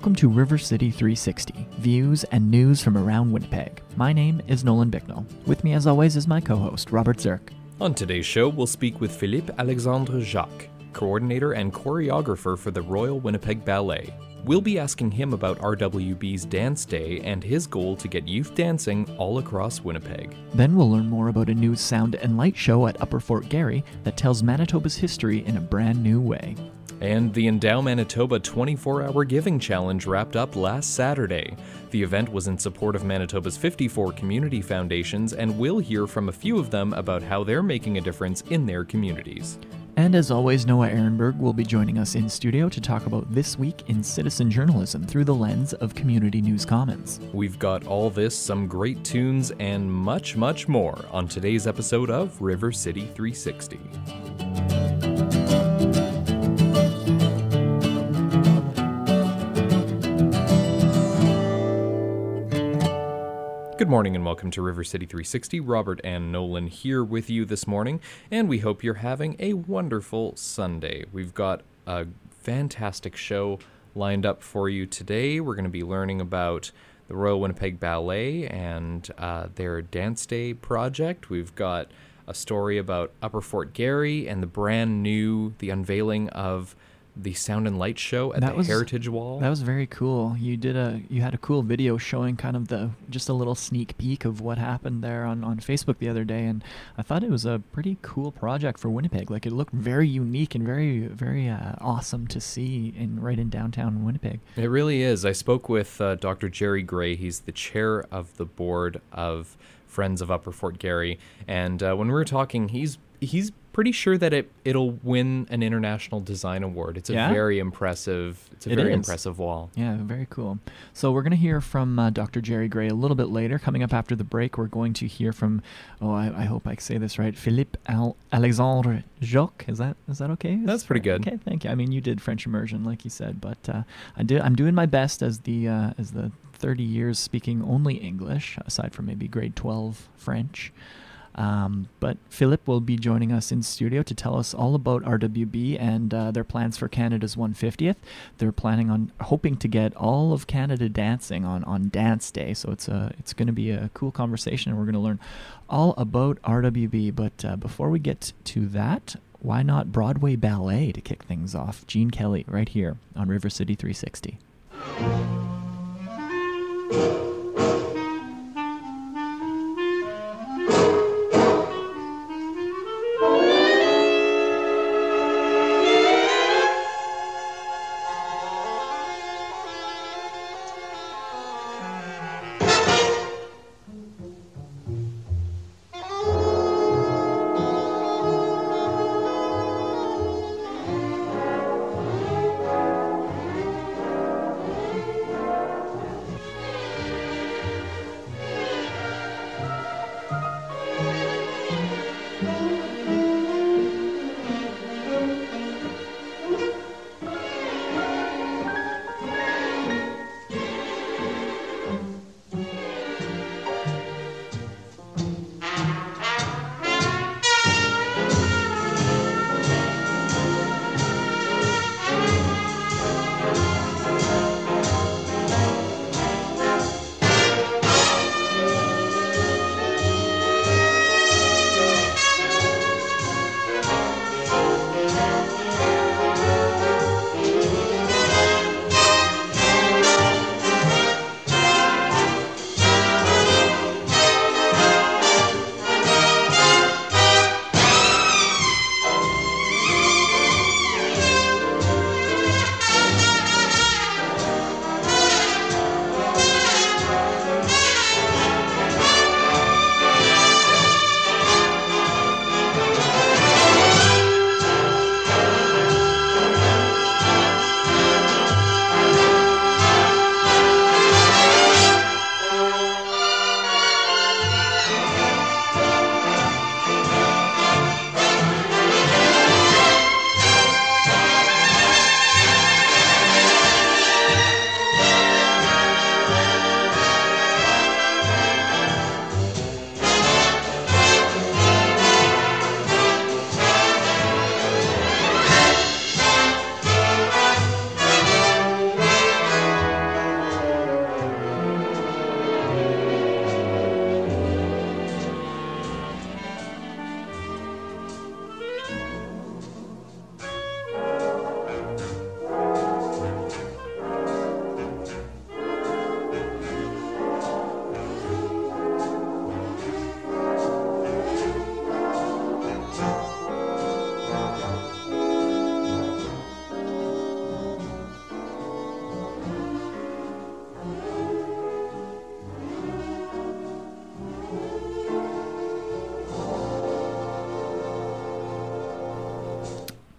Welcome to River City 360, views and news from around Winnipeg. My name is Nolan Bicknell. With me, as always, is my co host, Robert Zirk. On today's show, we'll speak with Philippe Alexandre Jacques, coordinator and choreographer for the Royal Winnipeg Ballet. We'll be asking him about RWB's Dance Day and his goal to get youth dancing all across Winnipeg. Then we'll learn more about a new sound and light show at Upper Fort Garry that tells Manitoba's history in a brand new way. And the Endow Manitoba 24 Hour Giving Challenge wrapped up last Saturday. The event was in support of Manitoba's 54 community foundations, and we'll hear from a few of them about how they're making a difference in their communities. And as always, Noah Erenberg will be joining us in studio to talk about this week in citizen journalism through the lens of Community News Commons. We've got all this, some great tunes, and much, much more on today's episode of River City 360. Good morning and welcome to River City 360. Robert and Nolan here with you this morning, and we hope you're having a wonderful Sunday. We've got a fantastic show lined up for you today. We're going to be learning about the Royal Winnipeg Ballet and uh, their Dance Day project. We've got a story about Upper Fort Garry and the brand new, the unveiling of the sound and light show at That the was- Heritage Wall. That was very cool. You did a you had a cool video showing kind of the just a little sneak peek of what happened there on, on Facebook the other day and I thought it was a pretty cool project for Winnipeg. Like it looked very unique and very very uh, awesome to see in right in downtown Winnipeg. It really is. I spoke with uh, Dr. Jerry Gray. He's the chair of the board of Friends of Upper Fort Garry, and uh, when we were talking, he's he's pretty sure that it it'll win an international design award. It's a Yeah? very impressive. It's a It very is. impressive wall. Yeah, very cool. So we're going to hear from uh, Dr. Jerry Gray a little bit later. Coming up after the break, we're going to hear from, oh, I, I hope I say this right, Philippe Al- Alexandre Jacques. Is that is that okay? Is- That's pretty good. Okay, thank you. I mean, you did French immersion, like you said, but uh, I did. I'm doing my best as the uh, as the 30 years speaking only English, aside from maybe grade 12 French. Um, but Philip will be joining us in studio to tell us all about RWB and uh, their plans for Canada's 150th. They're planning on hoping to get all of Canada dancing on, on Dance Day, so it's a it's going to be a cool conversation, and we're going to learn all about RWB. But uh, before we get to that, why not Broadway Ballet to kick things off? Gene Kelly right here on River City 360.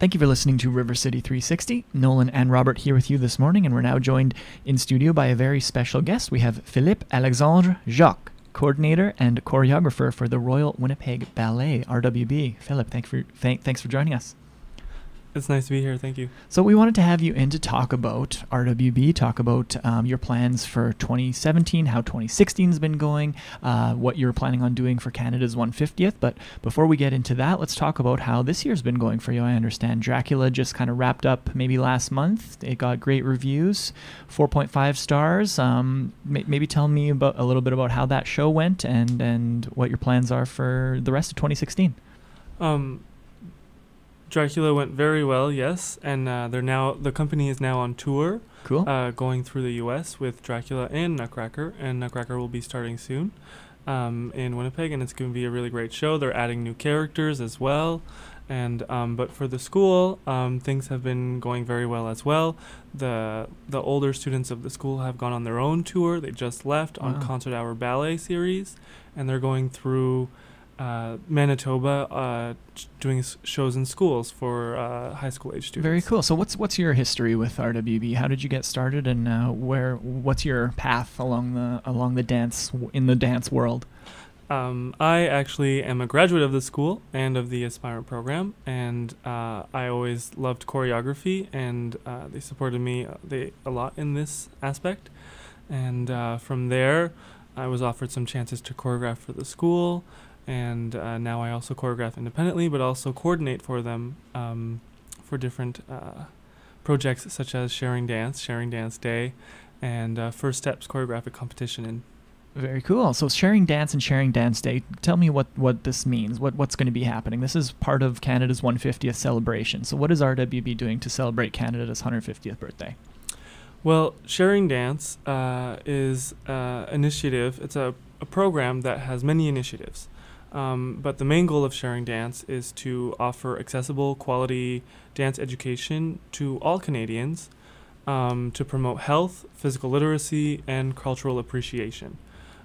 Thank you for listening to River City 360. Nolan and Robert here with you this morning, and we're now joined in studio by a very special guest. We have Philippe Alexandre Jacques, coordinator and choreographer for the Royal Winnipeg Ballet, RWB. Philip, thank for, thank, thanks for joining us. It's nice to be here. Thank you. So we wanted to have you in to talk about RWB, talk about um, your plans for 2017, how 2016 has been going, uh, what you're planning on doing for Canada's 150th. But before we get into that, let's talk about how this year's been going for you. I understand Dracula just kind of wrapped up maybe last month. It got great reviews, 4.5 stars. Um, may- maybe tell me about a little bit about how that show went and and what your plans are for the rest of 2016. Um, Dracula went very well, yes, and uh, they're now the company is now on tour, Cool. uh, going through the U.S. with Dracula and Nutcracker, and Nutcracker will be starting soon um, in Winnipeg, and it's going to be a really great show. They're adding new characters as well, and um, but for the school, um, things have been going very well as well. The the older students of the school have gone on their own tour. They just left on Concert Hour Ballet series, and they're going through uh, Manitoba, uh, doing s- shows in schools for uh, high school age students. Very cool. So what's what's your history with RWB? How did you get started, and uh, where what's your path along the along the dance in the dance world? Um, I actually am a graduate of the school and of the Aspirant program, and uh, I always loved choreography, and uh, they supported me uh, they, a lot in this aspect. And uh, from there, I was offered some chances to choreograph for the school, and uh, now I also choreograph independently, but also coordinate for them um, for different uh, projects such as Sharing Dance, Sharing Dance Day, and uh, First Steps Choreographic Competition in Very cool. So sharing dance and sharing dance day. Tell me what what this means. What what's going to be happening? This is part of Canada's 150th celebration. So what is RWB doing to celebrate Canada's 150th birthday? Well, Sharing Dance uh, is uh, initiative. It's a, a program that has many initiatives, um, but the main goal of Sharing Dance is to offer accessible, quality dance education to all Canadians, um, to promote health, physical literacy, and cultural appreciation.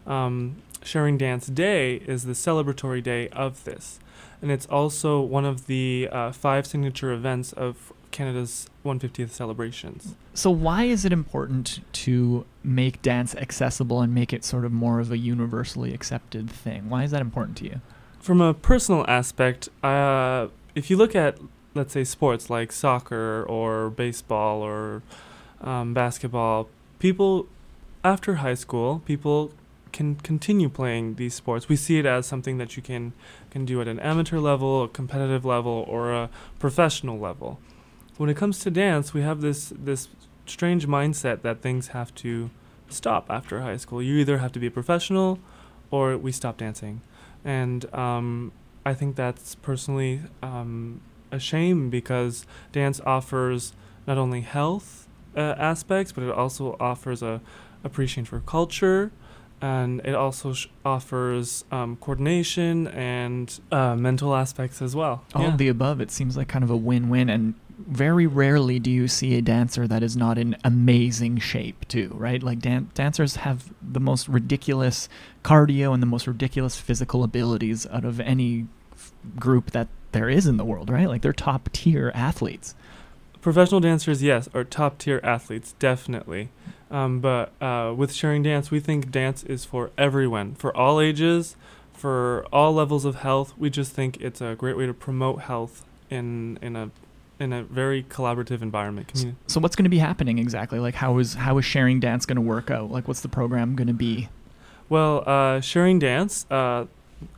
Um, Sharing Dance Day is the celebratory day of this, and it's also one of the uh, five signature events of Canada's 150th celebrations. So why is it important to make dance accessible and make it sort of more of a universally accepted thing? Why is that important to you? From a personal aspect, uh, if you look at, let's say, sports like soccer or baseball or um, basketball, people after high school, people can continue playing these sports. We see it as something that you can can do at an amateur level, a competitive level, or a professional level. When it comes to dance, we have this this strange mindset that things have to stop after high school. You either have to be a professional, or we stop dancing and um, I think that's personally um, a shame because dance offers not only health uh, aspects, but it also offers a appreciation for culture, and it also sh- offers um, coordination and uh, mental aspects as well. All Yeah. of the above. It seems like kind of a win-win and very rarely do you see a dancer that is not in amazing shape too, right? Like dan- dancers have the most ridiculous cardio and the most ridiculous physical abilities out of any f- group that there is in the world, right? Like they're top tier athletes. Professional dancers, yes, are top tier athletes, definitely. Um, but uh, with sharing dance, we think dance is for everyone, for all ages, for all levels of health. We just think it's a great way to promote health in in a in a very collaborative environment. So what's going to be happening exactly? Like how is how is sharing dance going to work out? Like what's the program going to be? Well, uh, sharing dance. Uh,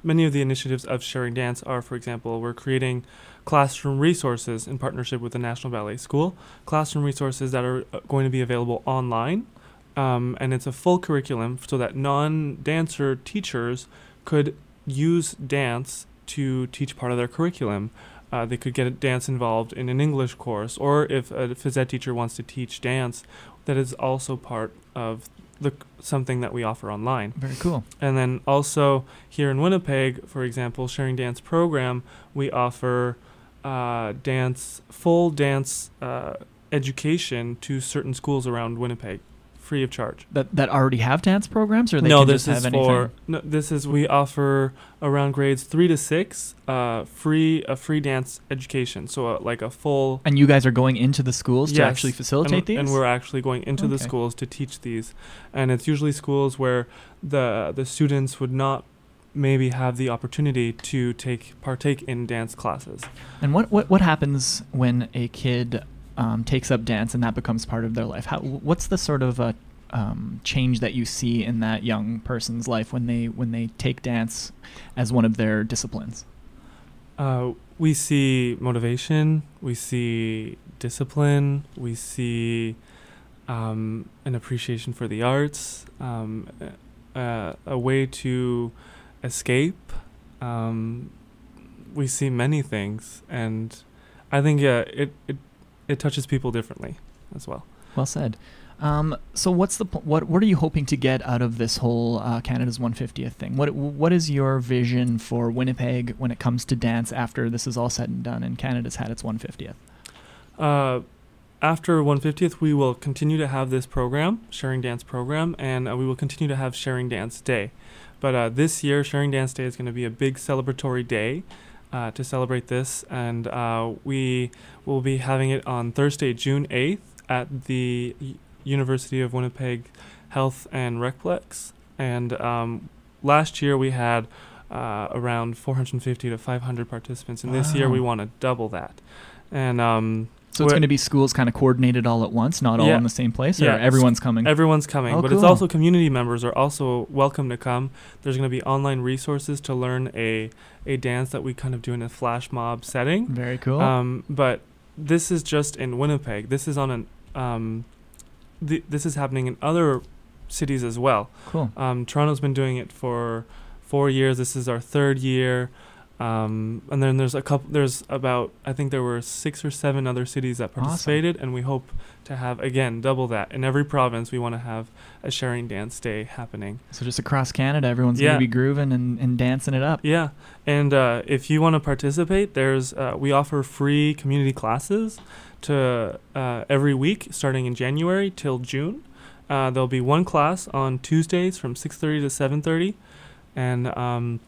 many of the initiatives of sharing dance are, for example, we're creating classroom resources in partnership with the National Ballet School. Classroom resources that are uh, going to be available online, um, and it's a full curriculum so that non-dancer teachers could use dance to teach part of their curriculum. Uh, they could get a dance involved in an English course, or if a phys ed teacher wants to teach dance, that is also part of the something that we offer online. Very cool. And then also here in Winnipeg, for example, Sharing Dance program, we offer uh, dance, full dance uh, education to certain schools around Winnipeg free of charge. That that already have dance programs, or they no, can this just is have for anything? no, this is we offer around grades three to six uh, free a free dance education. So uh, like a full And you guys are going into the schools to actually facilitate and, these. and we're actually going into the schools to teach these, and it's usually schools where the the students would not maybe have the opportunity to take partake in dance classes. And what, what, what happens when a kid um, takes up dance and that becomes part of their life? How, what's the sort of uh, um, change that you see in that young person's life when they when they take dance as one of their disciplines? Uh, we see motivation, we see discipline, we see um, an appreciation for the arts, um, uh, a way to escape. Um, we see many things, and I think yeah, it, it it touches people differently as well. Well said. Um, so what's the pl- what what are you hoping to get out of this whole uh, Canada's 150th thing? What what is your vision for Winnipeg when it comes to dance after this is all said and done and Canada's had its 150th? Uh, after 150th, we will continue to have this program, Sharing Dance program, and uh, we will continue to have Sharing Dance Day. But uh, this year, Sharing Dance Day is going to be a big celebratory day uh, to celebrate this, and uh, we will be having it on Thursday, June 8th at the University of Winnipeg Health and Recplex. And um, last year we had uh, around 450 to 500 participants, and this year we want to double that. And um, So it's going to be schools kind of coordinated all at once, not all Yeah. in the same place, or Yeah, everyone's coming. Everyone's coming, Oh, but it's cool. also community members are also welcome to come. There's going to be online resources to learn a a dance that we kind of do in a flash mob setting. Very cool. Um, but this is just in Winnipeg. This is on an um, th- this is happening in other cities as well. cool. Um, Toronto's been doing it for four years. This is our third year. Um, and then there's a couple. There's about I think there were six or seven other cities that Awesome. participated, and we hope to have again double that in every province. We want to have a sharing dance day happening. So just across Canada, everyone's Yeah. going to be grooving and, and dancing it up. Yeah, and uh, if you want to participate, there's uh, we offer free community classes to uh, every week starting in January till June. Uh, there'll be one class on Tuesdays from 6:30 to 7:30, and um,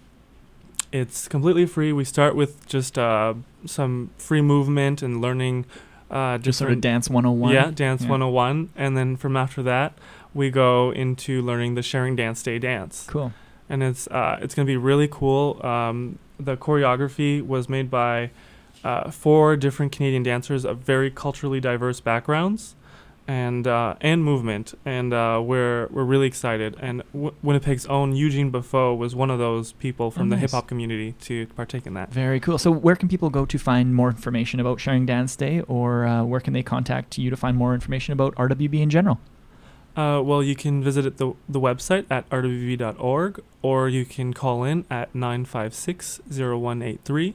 it's completely free. We start with just uh, some free movement and learning. Uh, Just sort of dance 101. yeah, Dance Yeah. 101. And then from after that, we go into learning the Sharing Dance Day dance Cool. and it's uh, it's gonna be really cool. Um, the choreography was made by uh, four different Canadian dancers of very culturally diverse backgrounds, and uh, and movement, and uh, we're we're really excited. And w- Winnipeg's own Eugene Buffo was one of those people from Oh, the nice. hip hop community to partake in that. Very cool. So where can people go to find more information about Sharing Dance Day, or uh, where can they contact you to find more information about RWB in general? Uh, well, you can visit the the website at rwb.org, or you can call in at 956-0183.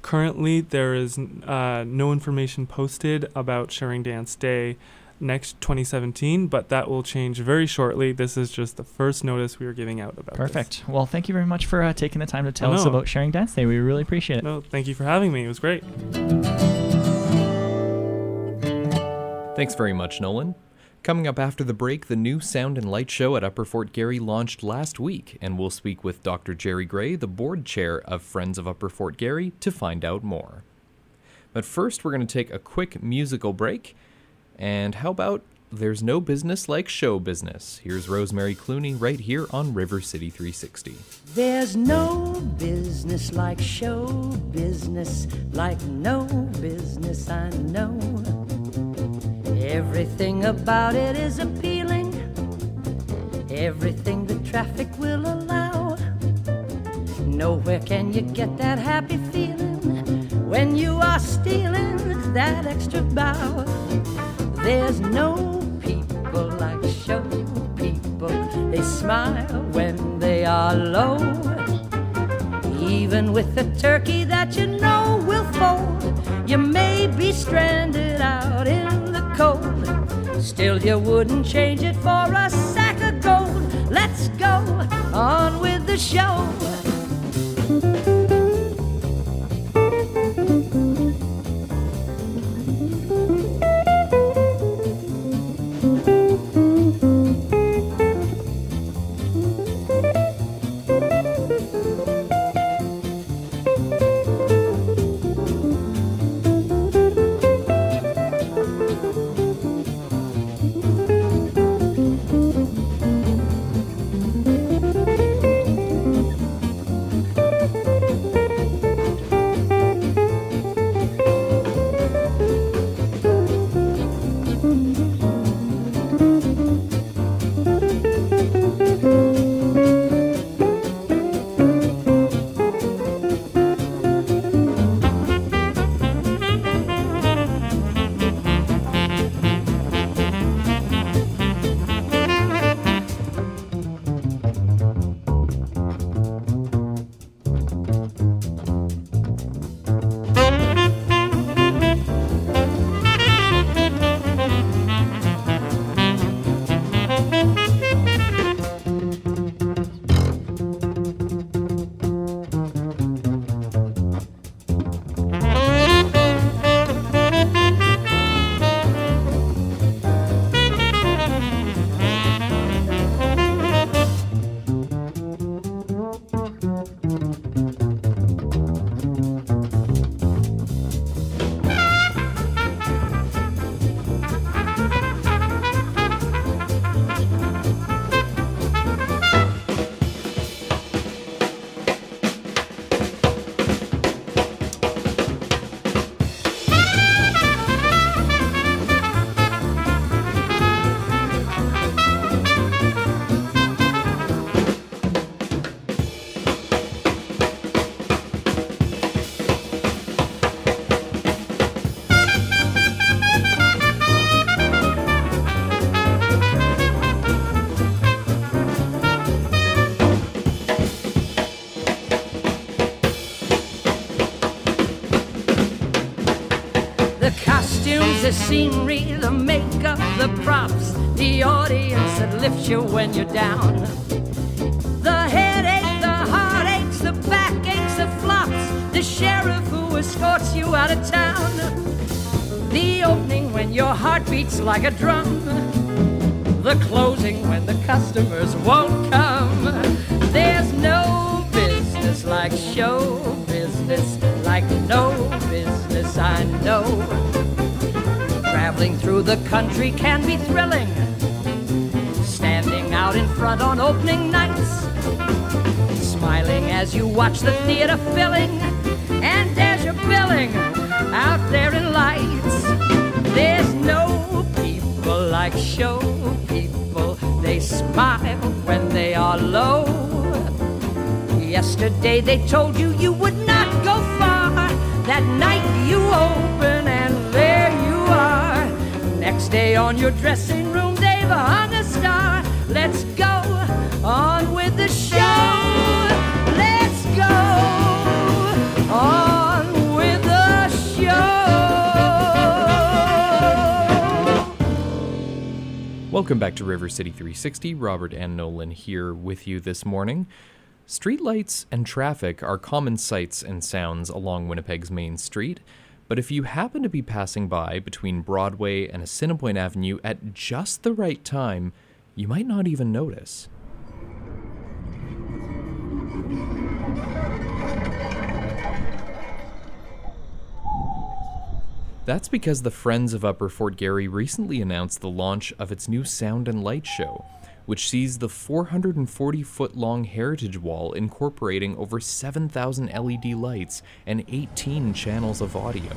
Currently, there is uh, no information posted about Sharing Dance Day next 2017, but that will change very shortly. This is just the first notice we are giving out about this. Perfect. Well, thank you very much for uh, taking the time to tell us no. about Sharing Dance Day. We really appreciate it. No, thank you for having me. It was great. Thanks very much, Nolan. Coming up after the break, the new Sound and Light Show at Upper Fort Garry launched last week, and we'll speak with Dr. Jerry Gray, the board chair of Friends of Upper Fort Garry, to find out more. But first, we're going to take a quick musical break. And how about There's No Business Like Show Business? Here's Rosemary Clooney right here on River City 360. There's no business like show business, like no business I know. Everything about it is appealing, everything the traffic will allow. Nowhere can you get that happy feeling when you are stealing that extra bow. There's no people like show people. They smile when they are low. Even with a turkey that you know will fold, you may be stranded out in the cold. Still, you wouldn't change it for a sack of gold. Let's go on with the show. The scenery, the makeup, the props, the audience that lifts you when you're down. The headache, the heartaches, the backaches, the flops, the sheriff who escorts you out of town. The opening when your heart beats like a drum. The closing when the customers won't come. There's no business like show business, like no business I know. Traveling through the country can be thrilling. Standing out in front on opening nights. Smiling as you watch the theater filling. And as you're billing out there in lights. There's no people like show people. They smile when they are low. Yesterday they told you you would not go far. That night you open and are. Next day on your dressing room they've hung a star. Let's go on with the show. Let's go on with the show. Welcome back to River City 360. Robert and Nolan here with you this morning. Streetlights and traffic are common sights and sounds along Winnipeg's main street, but if you happen to be passing by between Broadway and Assiniboine Avenue at just the right time, you might not even notice. That's because the Friends of Upper Fort Garry recently announced the launch of its new sound and light show, which sees the 440 foot long heritage wall incorporating over 7,000 LED lights and 18 channels of audio.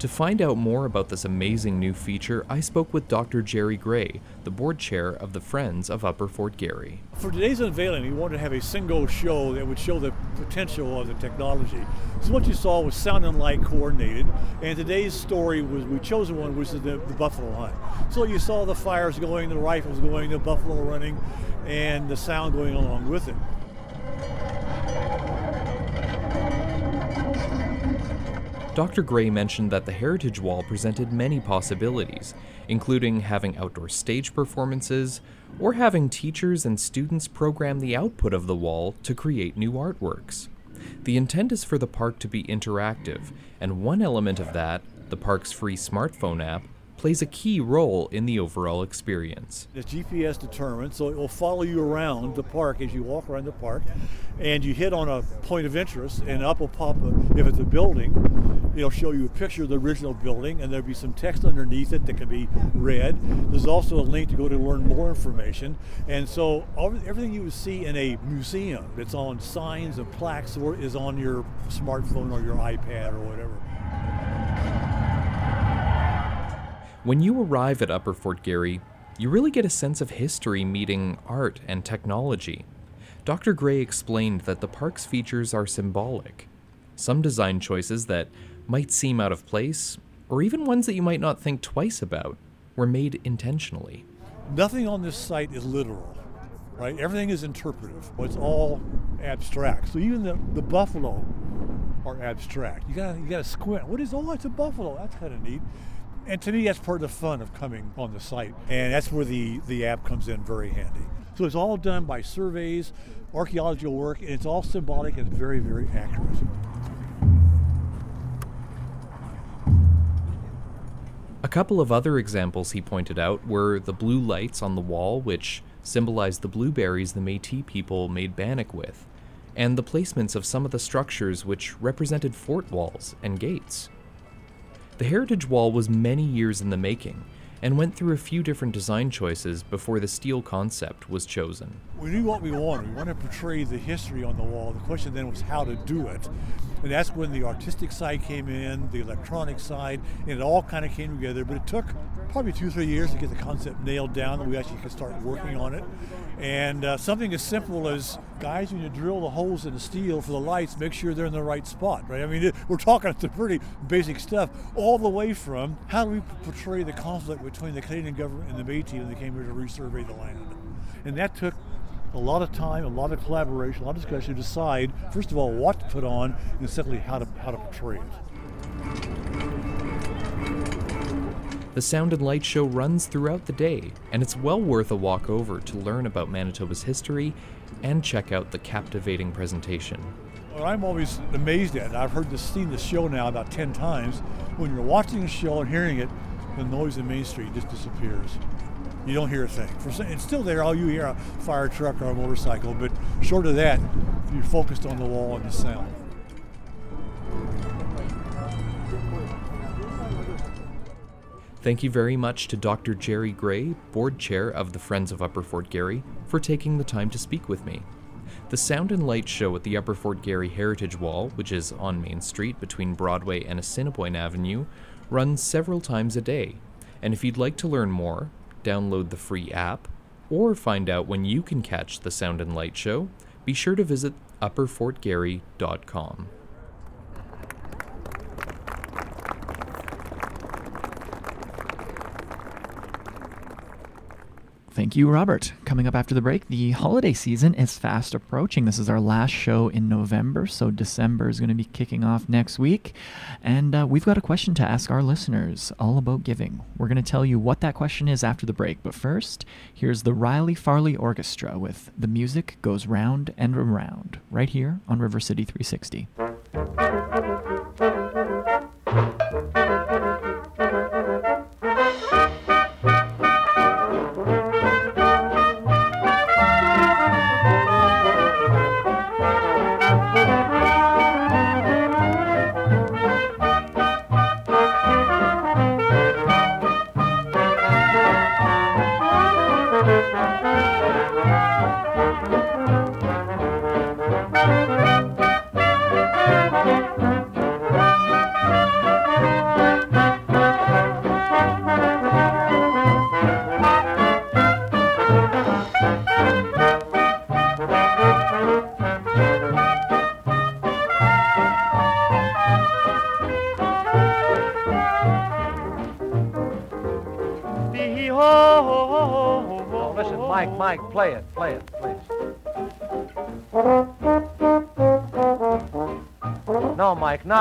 To find out more about this amazing new feature, I spoke with Dr. Jerry Gray, the board chair of the Friends of Upper Fort Garry. For today's unveiling, we wanted to have a single show that would show the potential of the technology. So what you saw was sound and light coordinated, and today's story was we chose one, which is the, the buffalo hunt. So you saw the fires going, the rifles going, the buffalo running, and the sound going along with it. Dr. Gray mentioned that the Heritage Wall presented many possibilities, including having outdoor stage performances, or having teachers and students program the output of the wall to create new artworks. The intent is for the park to be interactive, and one element of that, the park's free smartphone app, plays a key role in the overall experience. It's GPS determined, so it will follow you around the park as you walk around the park, and you hit on a point of interest, and up will pop, a, if it's a building, it'll show you a picture of the original building, and there'll be some text underneath it that can be read. There's also a link to go to learn more information, and so all, everything you would see in a museum that's on signs and plaques or is on your smartphone or your iPad or whatever. When you arrive at Upper Fort Garry, you really get a sense of history meeting art and technology. Dr. Gray explained that the park's features are symbolic. Some design choices that might seem out of place, or even ones that you might not think twice about, were made intentionally. Nothing on this site is literal, right? Everything is interpretive. but It's all abstract. So even the, the buffalo are abstract. You gotta you gotta squint. What is oh it's a buffalo. That's kinda neat. And to me that's part of the fun of coming on the site. And that's where the, the app comes in very handy. So it's all done by surveys, archaeological work, and it's all symbolic and very, very accurate. Couple of other examples he pointed out were the blue lights on the wall, which symbolized the blueberries the Metis people made bannock with, and the placements of some of the structures which represented fort walls and gates. The Heritage Wall was many years in the making and went through a few different design choices before the steel concept was chosen. We knew what we wanted. We wanted to portray the history on the wall. The question then was how to do it. And that's when the artistic side came in, the electronic side, and it all kind of came together. But it took probably two, three years to get the concept nailed down that we actually could start working on it. And uh, something as simple as, guys, when you drill the holes in the steel for the lights, make sure they're in the right spot, right? I mean, it, we're talking some pretty basic stuff, all the way from how do we portray the conflict between the Canadian government and the Métis when they came here to resurvey the land. And that took a lot of time, a lot of collaboration, a lot of discussion to decide, first of all, what to put on, and secondly, how to how to portray it. The Sound and Light Show runs throughout the day, and it's well worth a walk over to learn about Manitoba's history and check out the captivating presentation. What I'm always amazed at, I've heard this, seen the show now about 10 times, when you're watching the show and hearing it, the noise in Main Street just disappears. You don't hear a thing. For, it's still there, all you hear a fire truck or a motorcycle, but short of that, you're focused on the wall and the sound. Thank you very much to Dr. Jerry Gray, board chair of the Friends of Upper Fort Garry, for taking the time to speak with me. The Sound and Light Show at the Upper Fort Garry Heritage Wall, which is on Main Street between Broadway and Assiniboine Avenue, runs several times a day. And if you'd like to learn more, download the free app, or find out when you can catch the Sound and Light Show, be sure to visit upperfortgarry.com. Thank you, Robert. Coming up after the break, the holiday season is fast approaching. This is our last show in November, so December is going to be kicking off next week. And uh, we've got a question to ask our listeners all about giving. We're going to tell you what that question is after the break. But first, here's the Riley Farley Orchestra with The Music Goes Round and Around, right here on River City 360.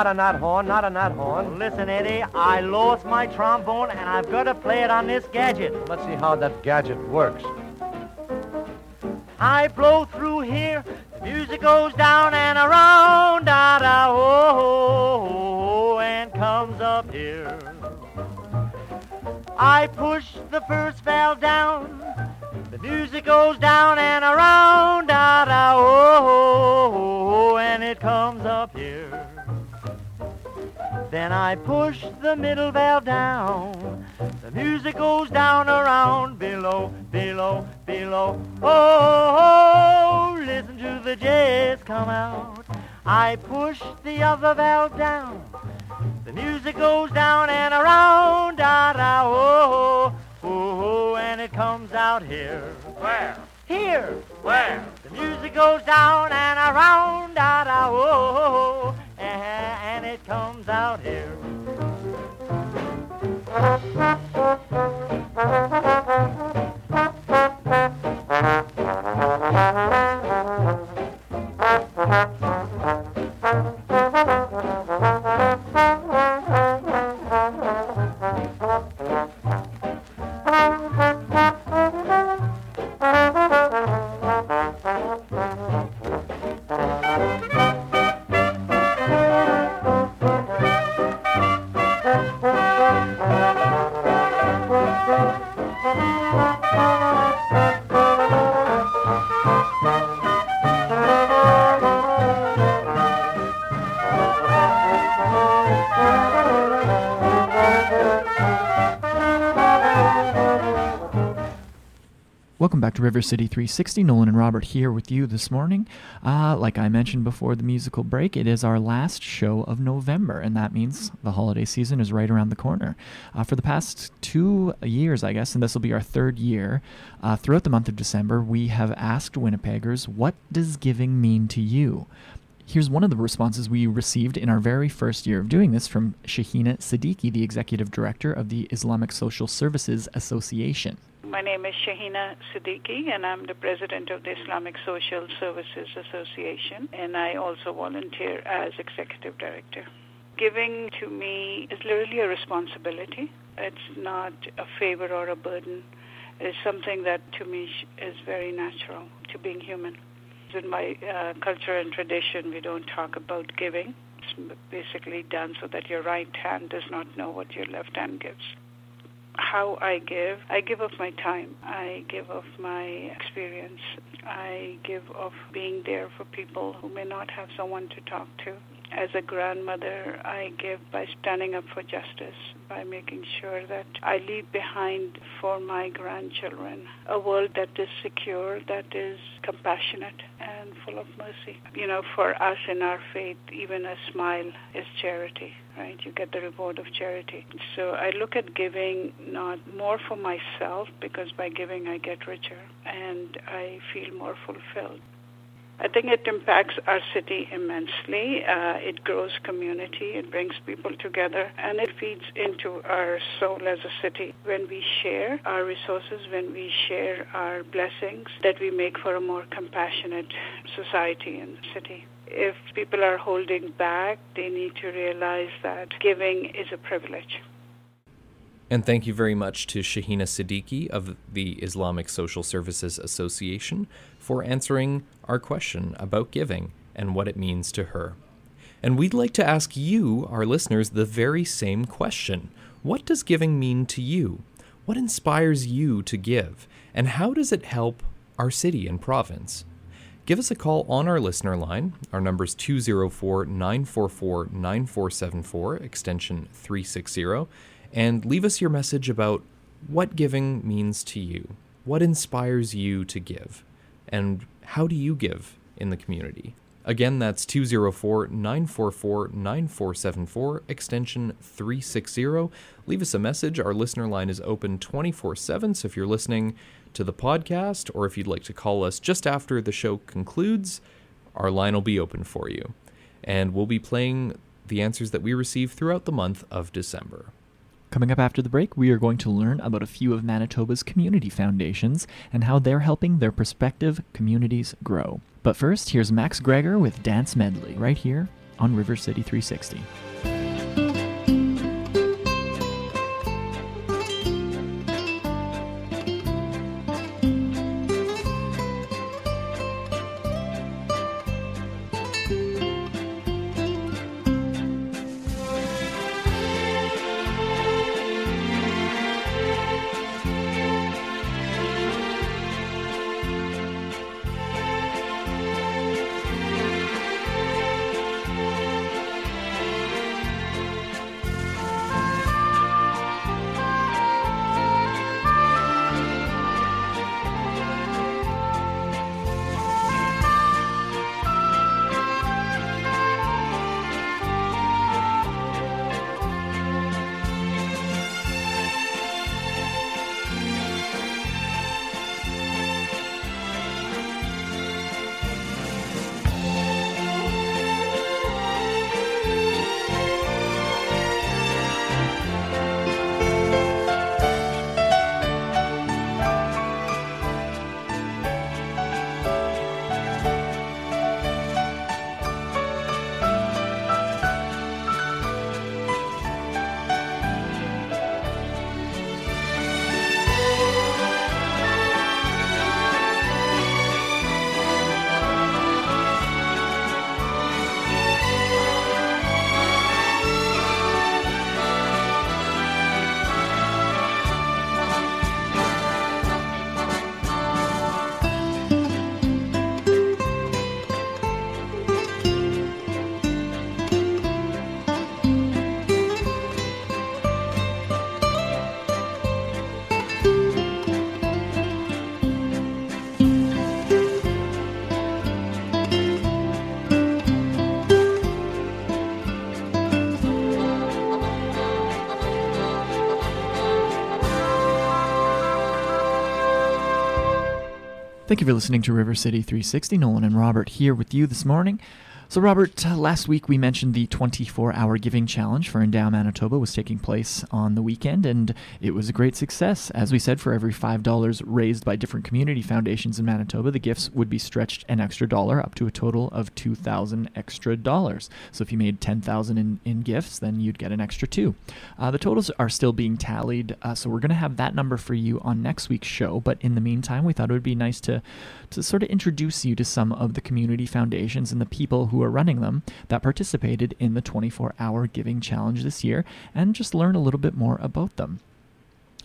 Not a that horn, not a that horn. Listen, Eddie, I lost my trombone and I've got to play it on this gadget. Let's see how that gadget works. I blow through here, the music goes down and around, da da oh, oh, oh, and comes up here. I push the first valve down, the music goes down and around, da da oh, oh, oh, and it comes up here. Then I push the middle valve down. The music goes down around below, below, below. Oh, oh, listen to the jazz come out. I push the other valve down. The music goes down and around, da da, oh, oh, oh, and it comes out here. Where? Here. Where? The music goes down and around, da da, oh, oh, oh, Uh-huh, and it comes out here. River City 360. Nolan and Robert here with you this morning. Uh, like I mentioned before the musical break, it is our last show of November, and that means the holiday season is right around the corner. Uh, for the past two years, I guess, and this will be our third year, uh, throughout the month of December, we have asked Winnipeggers, What does giving mean to you? Here's one of the responses we received in our very first year of doing this from Shahina Siddiqui, the executive director of the Islamic Social Services Association. My name is Shahina Siddiqui, and I'm the president of the Islamic Social Services Association, and I also volunteer as executive director. Giving to me is literally a responsibility. It's not a favor or a burden. It's something that to me is very natural to being human. In my uh, culture and tradition, we don't talk about giving. It's basically done so that your right hand does not know what your left hand gives how I give. I give of my time. I give of my experience. I give of being there for people who may not have someone to talk to as a grandmother, I give by standing up for justice, by making sure that I leave behind for my grandchildren a world that is secure, that is compassionate, and full of mercy. You know, for us in our faith, even a smile is charity, right? You get the reward of charity. So I look at giving not more for myself, because by giving I get richer and I feel more fulfilled. I think it impacts our city immensely. Uh, it grows community, it brings people together, and it feeds into our soul as a city. When we share our resources, when we share our blessings, that we make for a more compassionate society and city. If people are holding back, they need to realize that giving is a privilege. And thank you very much to Shahina Siddiqui of the Islamic Social Services Association for answering our question about giving and what it means to her. And we'd like to ask you, our listeners, the very same question What does giving mean to you? What inspires you to give? And how does it help our city and province? Give us a call on our listener line. Our number is 204 944 9474, extension 360 and leave us your message about what giving means to you. What inspires you to give? And how do you give in the community? Again, that's 204 944 9474, extension 360. Leave us a message. Our listener line is open 24 7. So if you're listening to the podcast or if you'd like to call us just after the show concludes, our line will be open for you. And we'll be playing the answers that we receive throughout the month of December. Coming up after the break, we are going to learn about a few of Manitoba's community foundations and how they're helping their prospective communities grow. But first, here's Max Greger with Dance Medley right here on River City 360. Thank you for listening to River City 360. Nolan and Robert here with you this morning. So, Robert, uh, last week we mentioned the 24 hour giving challenge for Endow Manitoba was taking place on the weekend, and it was a great success. As we said, for every $5 raised by different community foundations in Manitoba, the gifts would be stretched an extra dollar up to a total of 2000 extra dollars. So, if you made 10000 in, in gifts, then you'd get an extra two. Uh, the totals are still being tallied, uh, so we're going to have that number for you on next week's show. But in the meantime, we thought it would be nice to, to sort of introduce you to some of the community foundations and the people who are running them that participated in the 24 hour giving challenge this year and just learn a little bit more about them.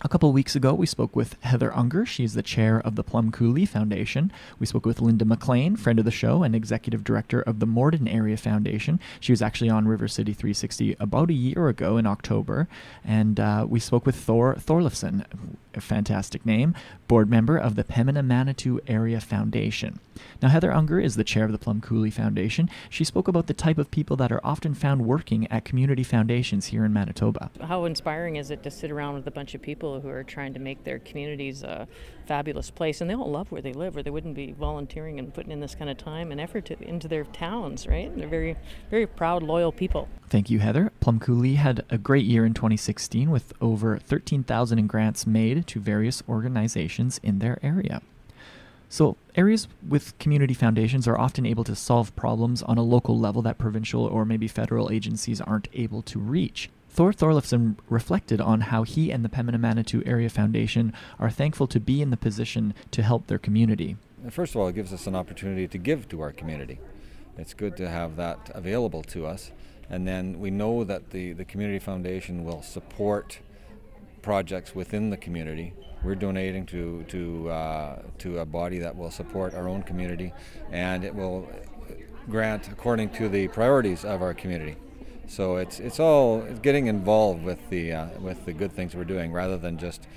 A couple weeks ago, we spoke with Heather Unger. She's the chair of the Plum Coulee Foundation. We spoke with Linda McLean, friend of the show and executive director of the Morden Area Foundation. She was actually on River City 360 about a year ago in October. And uh, we spoke with Thor Thorlifson, a fantastic name, board member of the Pembina Manitou Area Foundation. Now, Heather Unger is the chair of the Plum Coulee Foundation. She spoke about the type of people that are often found working at community foundations here in Manitoba. How inspiring is it to sit around with a bunch of people who are trying to make their communities a fabulous place? And they all love where they live, or they wouldn't be volunteering and putting in this kind of time and effort to, into their towns, right? They're very, very proud, loyal people. Thank you, Heather. Plum Coulee had a great year in 2016 with over 13,000 in grants made to various organizations in their area. So, areas with community foundations are often able to solve problems on a local level that provincial or maybe federal agencies aren't able to reach. Thor Thorlifson reflected on how he and the Pembina Manitou Area Foundation are thankful to be in the position to help their community. First of all, it gives us an opportunity to give to our community. It's good to have that available to us. And then we know that the, the Community Foundation will support projects within the community. We're donating to to uh, to a body that will support our own community, and it will grant according to the priorities of our community. So it's it's all it's getting involved with the uh, with the good things we're doing rather than just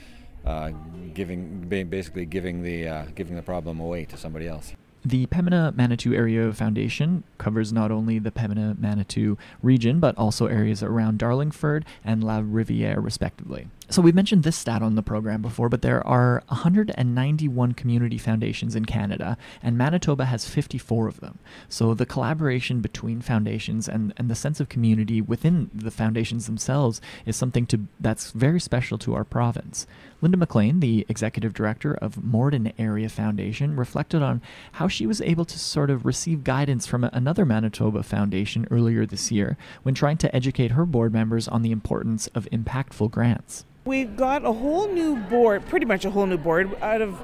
uh, giving basically giving the uh, giving the problem away to somebody else. The Pembina Manitou Area Foundation covers not only the Pembina Manitou region, but also areas around Darlingford and La Riviere, respectively. So we've mentioned this stat on the program before, but there are 191 community foundations in Canada, and Manitoba has 54 of them. So the collaboration between foundations and, and the sense of community within the foundations themselves is something to, that's very special to our province. Linda McLean, the executive director of Morden Area Foundation, reflected on how she was able to sort of receive guidance from another Manitoba foundation earlier this year when trying to educate her board members on the importance of impactful grants. We've got a whole new board, pretty much a whole new board. Out of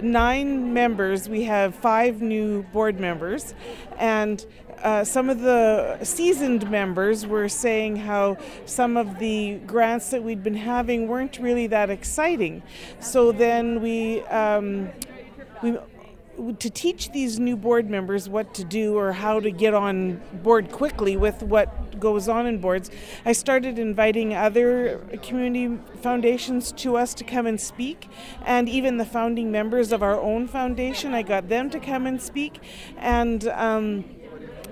nine members, we have five new board members. And uh, some of the seasoned members were saying how some of the grants that we'd been having weren't really that exciting. So then we um, we to teach these new board members what to do or how to get on board quickly with what goes on in boards, I started inviting other community foundations to us to come and speak, and even the founding members of our own foundation. I got them to come and speak, and. Um,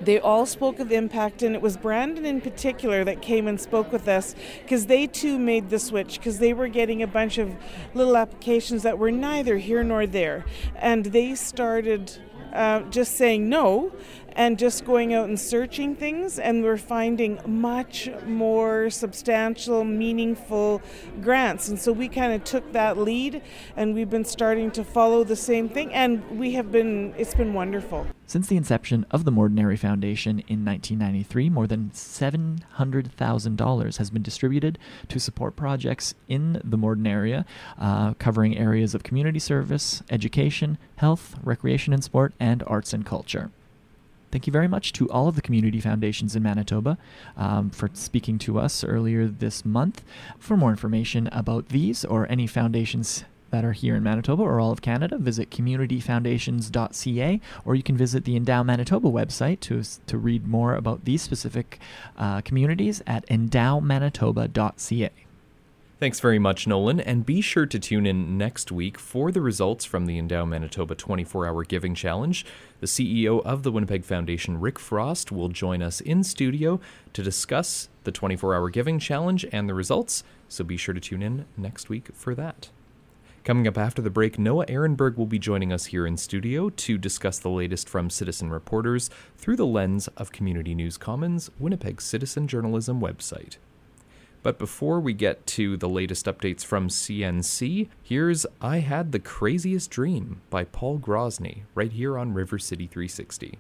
they all spoke of impact, and it was Brandon in particular that came and spoke with us because they too made the switch because they were getting a bunch of little applications that were neither here nor there. And they started uh, just saying no and just going out and searching things, and we're finding much more substantial, meaningful grants. And so we kind of took that lead, and we've been starting to follow the same thing, and we have been, it's been wonderful. Since the inception of the Morden Area Foundation in 1993, more than $700,000 has been distributed to support projects in the Morden area, uh, covering areas of community service, education, health, recreation and sport, and arts and culture. Thank you very much to all of the community foundations in Manitoba um, for speaking to us earlier this month. For more information about these or any foundations that are here in Manitoba or all of Canada, visit communityfoundations.ca or you can visit the Endow Manitoba website to, to read more about these specific uh, communities at endowmanitoba.ca. Thanks very much, Nolan, and be sure to tune in next week for the results from the Endow Manitoba 24 Hour Giving Challenge. The CEO of the Winnipeg Foundation, Rick Frost, will join us in studio to discuss the 24 Hour Giving Challenge and the results, so be sure to tune in next week for that. Coming up after the break, Noah Erenberg will be joining us here in studio to discuss the latest from citizen reporters through the lens of Community News Commons, Winnipeg's citizen journalism website. But before we get to the latest updates from CNC, here's I Had the Craziest Dream by Paul Grosny, right here on River City 360.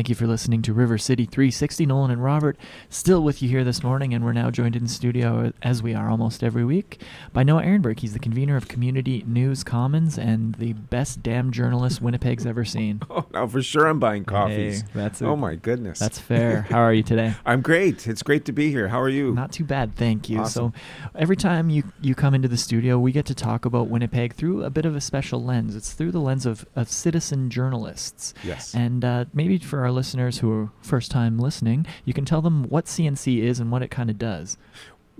Thank you for listening to River City 360. Nolan and Robert still with you here this morning, and we're now joined in studio, as we are almost every week, by Noah Erenberg. He's the convener of Community News Commons and the best damn journalist Winnipeg's ever seen. Oh, now for sure I'm buying coffees. Hey, that's it. oh my goodness. That's fair. How are you today? I'm great. It's great to be here. How are you? Not too bad, thank you. Awesome. So, every time you you come into the studio, we get to talk about Winnipeg through a bit of a special lens. It's through the lens of, of citizen journalists. Yes. And uh, maybe for our listeners who are first time listening, you can tell them what CNC is and what it kind of does.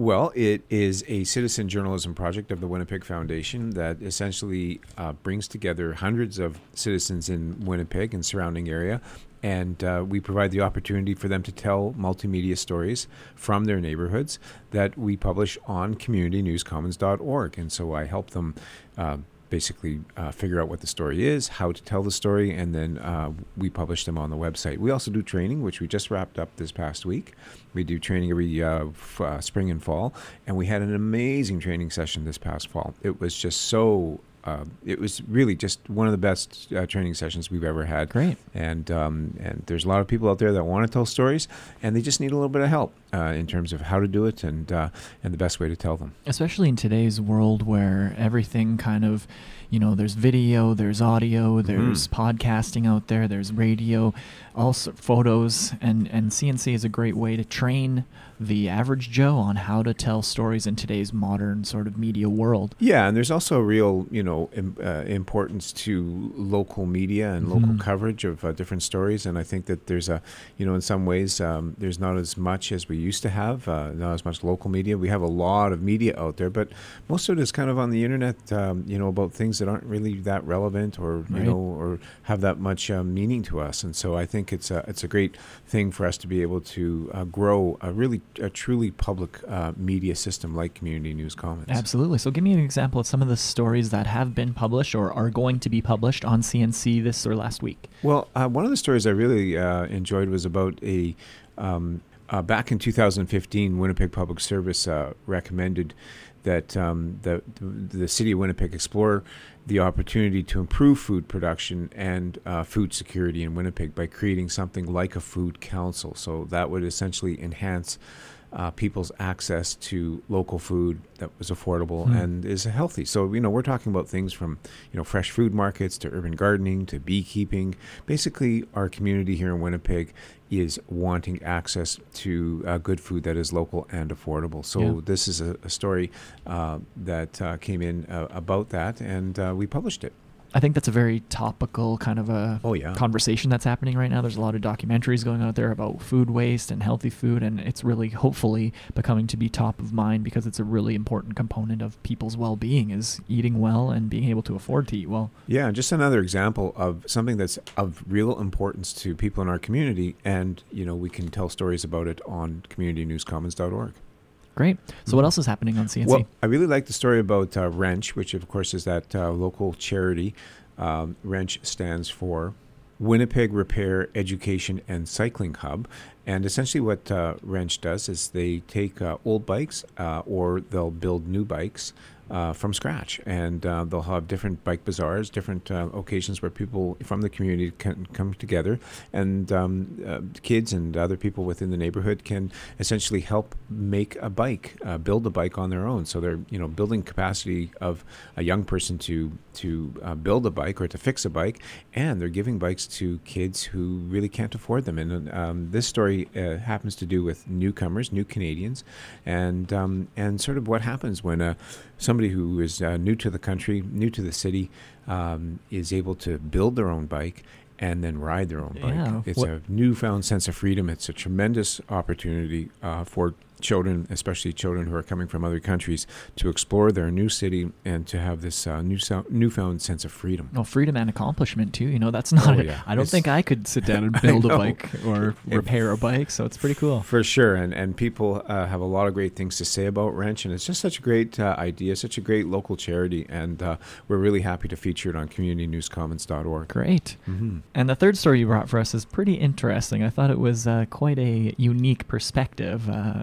Well, it is a citizen journalism project of the Winnipeg Foundation that essentially uh, brings together hundreds of citizens in Winnipeg and surrounding area. And uh, we provide the opportunity for them to tell multimedia stories from their neighborhoods that we publish on communitynewscommons.org. And so I help them uh, basically uh, figure out what the story is, how to tell the story, and then uh, we publish them on the website. We also do training, which we just wrapped up this past week. We do training every uh, f- uh, spring and fall, and we had an amazing training session this past fall. It was just so. Uh, it was really just one of the best uh, training sessions we've ever had. Great. And um, and there's a lot of people out there that want to tell stories, and they just need a little bit of help uh, in terms of how to do it and uh, and the best way to tell them. especially in today's world where everything kind of you know there's video there's audio there's podcasting out there there's radio also photos and and cnc is a great way to train the average joe on how to tell stories in today's modern sort of media world Yeah, and there's also a real, you know, Im, uh, importance to local media and local Mhm. coverage of uh, different stories. And I think that there's a you know in some ways um, there's not as much as we used to have, uh, not as much local media. We have a lot of media out there, but most of it is kind of on the internet. Um, you know about things that aren't really that relevant or you know or have that much um, meaning to us. And so I think it's a it's a great thing for us to be able to uh, grow a really a truly public uh, media system like Community News Commons. Absolutely. So, give me an example of some of the stories that have been published or are going to be published on CNC this or last week. Well, uh, one of the stories I really uh, enjoyed was about a. Um, uh, back in 2015, Winnipeg Public Service uh, recommended that um, the, the city of Winnipeg explore the opportunity to improve food production and uh, food security in Winnipeg by creating something like a food council. So that would essentially enhance uh, people's access to local food that was affordable Hmm. and is healthy. So you know we're talking about things from you know fresh food markets to urban gardening to beekeeping. Basically, our community here in Winnipeg is wanting access to uh, good food that is local and affordable. So Yeah. this is a, a story uh, that uh, came in uh, about that, and uh, we published it. I think that's a very topical kind of a Oh, yeah. conversation that's happening right now. There's a lot of documentaries going out there about food waste and healthy food, and it's really hopefully becoming to be top of mind because it's a really important component of people's well-being is eating well and being able to afford to eat well. Yeah, just another example of something that's of real importance to people in our community, and you know we can tell stories about it on communitynewscommons.org. Great. So, what else is happening on CNC? Well, I really like the story about uh, Wrench, which of course is that uh, local charity. Um, Wrench stands for Winnipeg Repair Education and Cycling Hub. And essentially, what uh, Wrench does is they take uh, old bikes uh, or they'll build new bikes uh, from scratch. And uh, they'll have different bike bazaars, different uh, occasions where people from the community can come together. And um, uh, kids and other people within the neighborhood can essentially help make a bike, uh, build a bike on their own. So they're you know building capacity of a young person to to uh, build a bike or to fix a bike, and they're giving bikes to kids who really can't afford them. And um, this story happens to do with newcomers, new Canadians, and um, and sort of what happens when uh, somebody who is uh, new to the country, new to the city, um, is able to build their own bike and then ride their own bike. Yeah, It's what- a newfound sense of freedom. It's a tremendous opportunity uh, for children, especially children who are coming from other countries, to explore their new city and to have this uh, new so- newfound sense of freedom. Well, freedom and accomplishment too. You know, that's not. Oh, yeah. I don't It's- think I could sit down and build a bike or repair a bike. So it's pretty cool. For sure, and and people uh, have a lot of great things to say about Wrench, and it's just such a great uh, idea, such a great local charity, and uh, we're really happy to feature it on CommunityNewsCommons.org. Great. hmm And the third story you brought for us is pretty interesting. I thought it was uh, quite a unique perspective uh,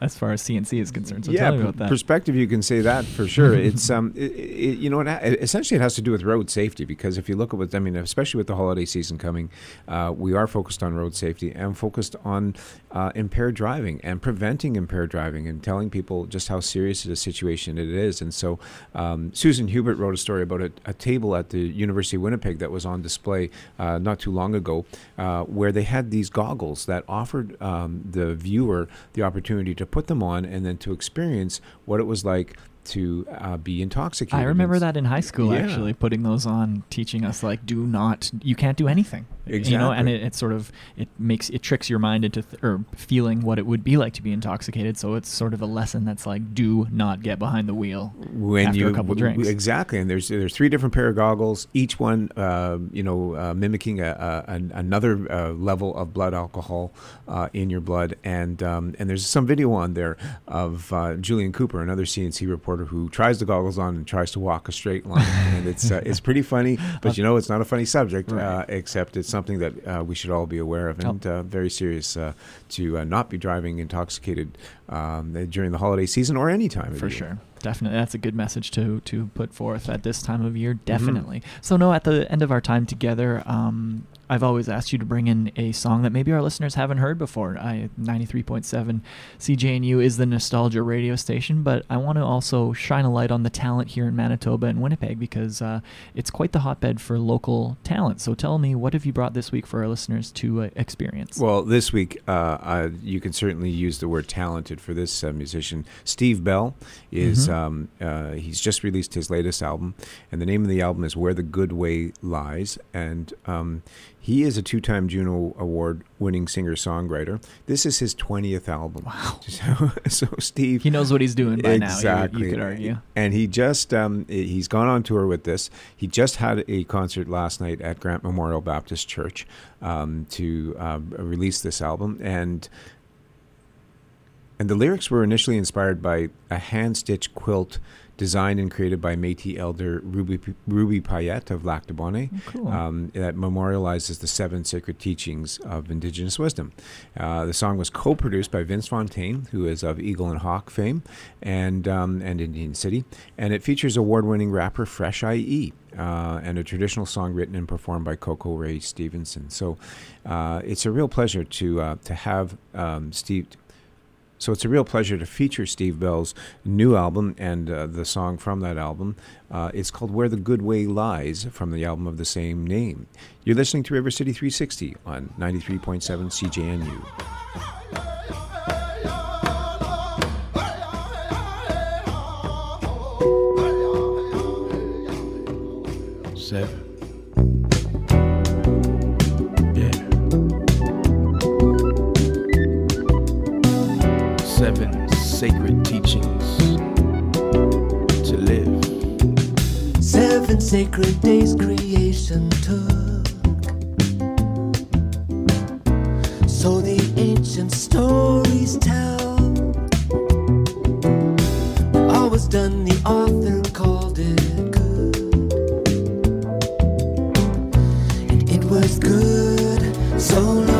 as far as CNC is concerned. So yeah, tell me per- about that. perspective. You can say that for sure. it's um, it, it, you know, it, essentially it has to do with road safety because if you look at what I mean, especially with the holiday season coming, uh, we are focused on road safety and focused on uh, impaired driving and preventing impaired driving and telling people just how serious a situation it is. And so, um, Susan Hubert wrote a story about a, a table at the University of Winnipeg that was on display uh, not too long ago, uh, where they had these goggles that offered um, the viewer the opportunity to put them on and then to experience what it was like to uh, be intoxicated. I remember that in high school Yeah. actually putting those on, teaching us like do not you can't do anything. You know, and it, it sort of it makes it tricks your mind into th- or feeling what it would be like to be intoxicated. So it's sort of a lesson that's like do not get behind the wheel when after you a couple w- drinks. exactly and there's there's three different pair of goggles each one uh, you know uh, mimicking a, a, an, another uh, level of blood alcohol uh, in your blood and um, and there's some video on there of uh, Julian Cooper another CNC reporter who tries the goggles on and tries to walk a straight line and it's uh, it's pretty funny but you know it's not a funny subject uh, Right. except it's something that uh, we should all be aware of and uh, very serious uh, to uh, not be driving intoxicated um, during the holiday season or any time For sure. Definitely. That's a good message to to put forth at this time of year. Mm-hmm. Definitely. So, no, at the end of our time together, um, I've always asked you to bring in a song that maybe our listeners haven't heard before. I 93.7 CJNU is the nostalgia radio station, but I want to also shine a light on the talent here in Manitoba and Winnipeg because uh, it's quite the hotbed for local talent. So, tell me, what have you brought this week for our listeners to uh, experience? Well, this week uh, you can certainly use the word talented for this uh, musician. Steve Bell is He's um, uh, he's just released his latest album, and the name of the album is "Where the Good Way Lies." And um, he is a two-time Juno Award-winning singer-songwriter. This is his twentieth album. Wow! So, so, Steve, he knows what he's doing by exactly. now. You, you could argue. And he just um, he's gone on tour with this. He just had a concert last night at Grant Memorial Baptist Church um, to uh, release this album, and and the lyrics were initially inspired by a hand-stitched quilt designed and created by Métis elder Ruby, Ruby Payette of Lac du Bonnet, oh, cool. um, that memorializes the seven sacred teachings of Indigenous wisdom. Uh, the song was co-produced by Vince Fontaine, who is of Eagle and Hawk fame, and um, and Indian City, and it features award-winning rapper Fresh IE. Uh, and a traditional song written and performed by Coco Ray Stevenson. So, uh, it's a real pleasure to uh, to have um, Steve so it's a real pleasure to feature Steve Bell's new album and uh, the song from that album. Uh, it's called Where the Good Way Lies from the album of the same name. You're listening to River City 360 on 93.7 CJNU. Seven. Seven sacred teachings to live. Seven sacred days creation took. So the ancient stories tell. All was done, the author called it good. And it was good so long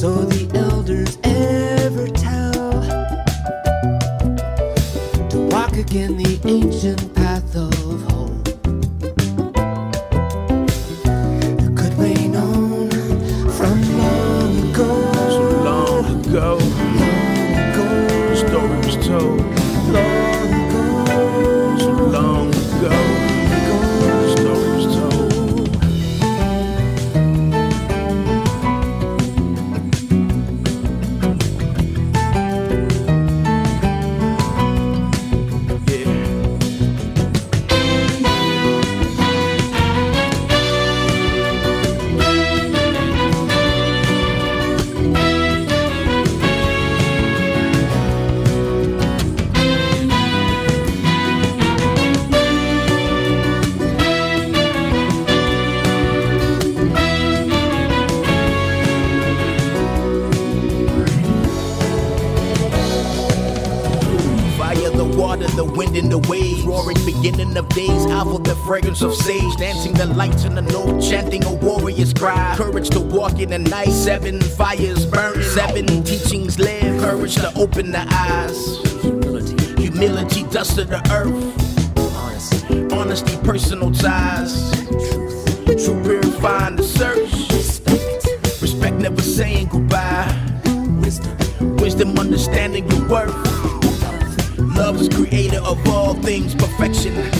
So the of sage. Dancing the lights in the north. Chanting a warrior's cry. Courage to walk in the night. Seven fires burning. Seven teachings live. Courage to open the eyes. humility, dust of the earth. Honesty, honesty personal ties. Truth, true purifying the search. Respect, respect never saying goodbye. Wisdom, wisdom understanding your worth. Love is creator of all things, perfection.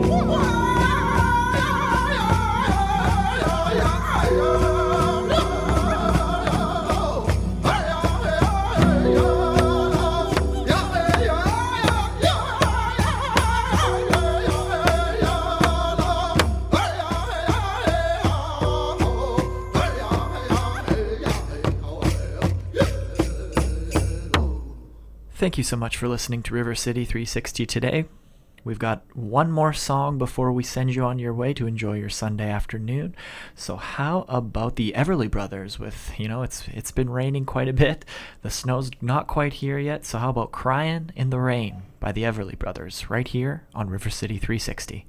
Thank you so much for listening to River City 360 today. We've got one more song before we send you on your way to enjoy your Sunday afternoon. So how about the Everly Brothers with, you know, it's it's been raining quite a bit. The snow's not quite here yet. So how about Crying in the Rain by the Everly Brothers right here on River City 360.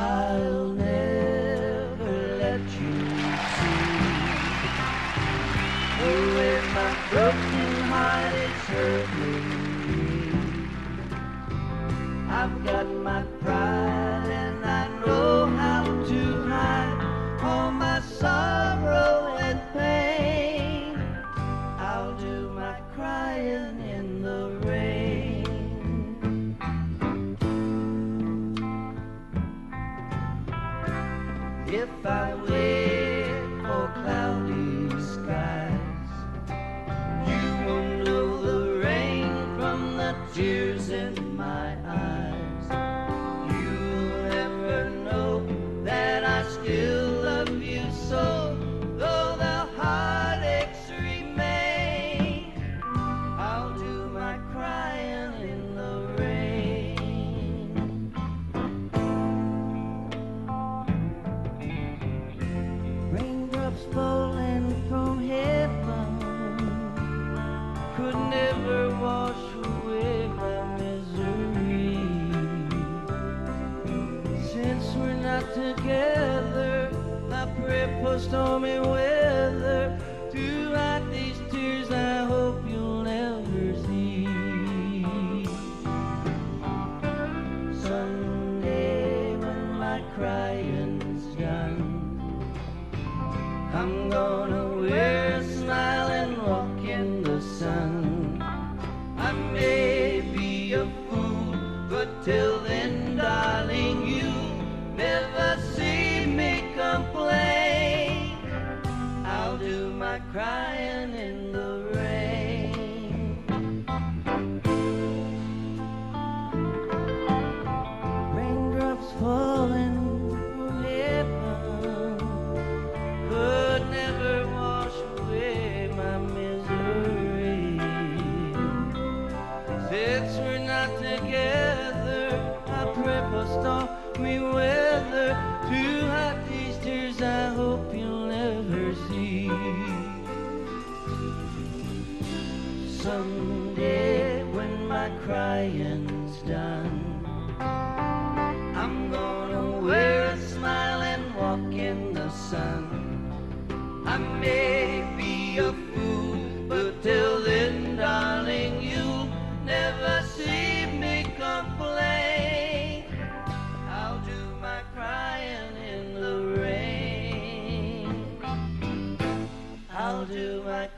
I'll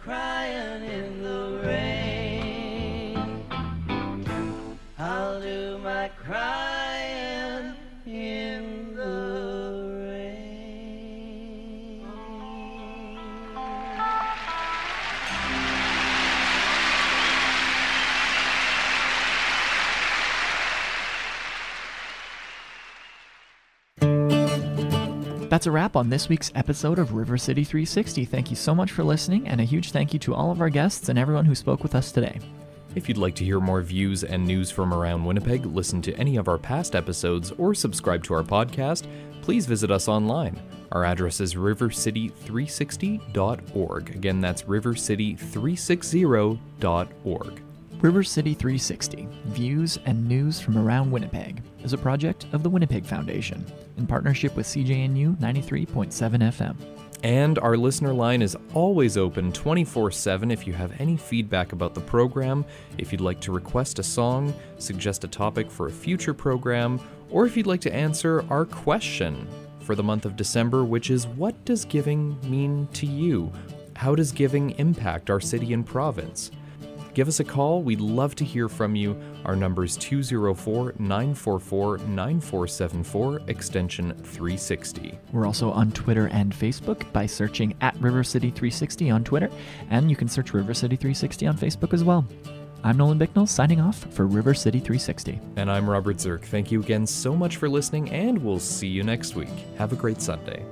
crying That's a wrap on this week's episode of River City 360. Thank you so much for listening, and a huge thank you to all of our guests and everyone who spoke with us today. If you'd like to hear more views and news from around Winnipeg, listen to any of our past episodes, or subscribe to our podcast, please visit us online. Our address is rivercity360.org. Again, that's rivercity360.org. River City 360 Views and News from Around Winnipeg is a project of the Winnipeg Foundation in partnership with CJNU 93.7 FM. And our listener line is always open 24 7 if you have any feedback about the program, if you'd like to request a song, suggest a topic for a future program, or if you'd like to answer our question for the month of December, which is What does giving mean to you? How does giving impact our city and province? Give us a call. We'd love to hear from you. Our number is 204 944 9474, extension 360. We're also on Twitter and Facebook by searching at River City 360 on Twitter, and you can search River City 360 on Facebook as well. I'm Nolan Bicknell signing off for River City 360. And I'm Robert Zirk. Thank you again so much for listening, and we'll see you next week. Have a great Sunday.